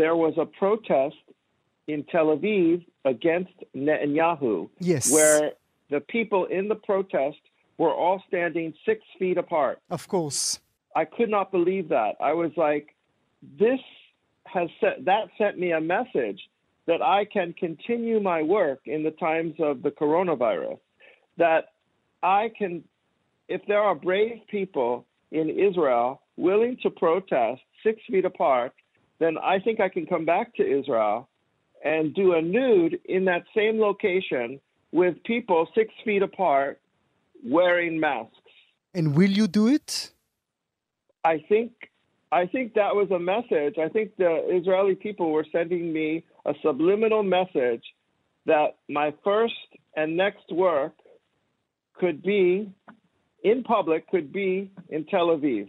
there was a protest in Tel Aviv against Netanyahu, Yes. where the people in the protest were all standing six feet apart. Of course. I could not believe that. I was like, this has set, that sent me a message that I can continue my work in the times of the coronavirus. That I can, if there are brave people in Israel willing to protest six feet apart, then I think I can come back to Israel and do a nude in that same location with people six feet apart wearing masks. And will you do it? I think I think that was a message. I think the Israeli people were sending me a subliminal message that my first and next work could be in public, could be in Tel Aviv.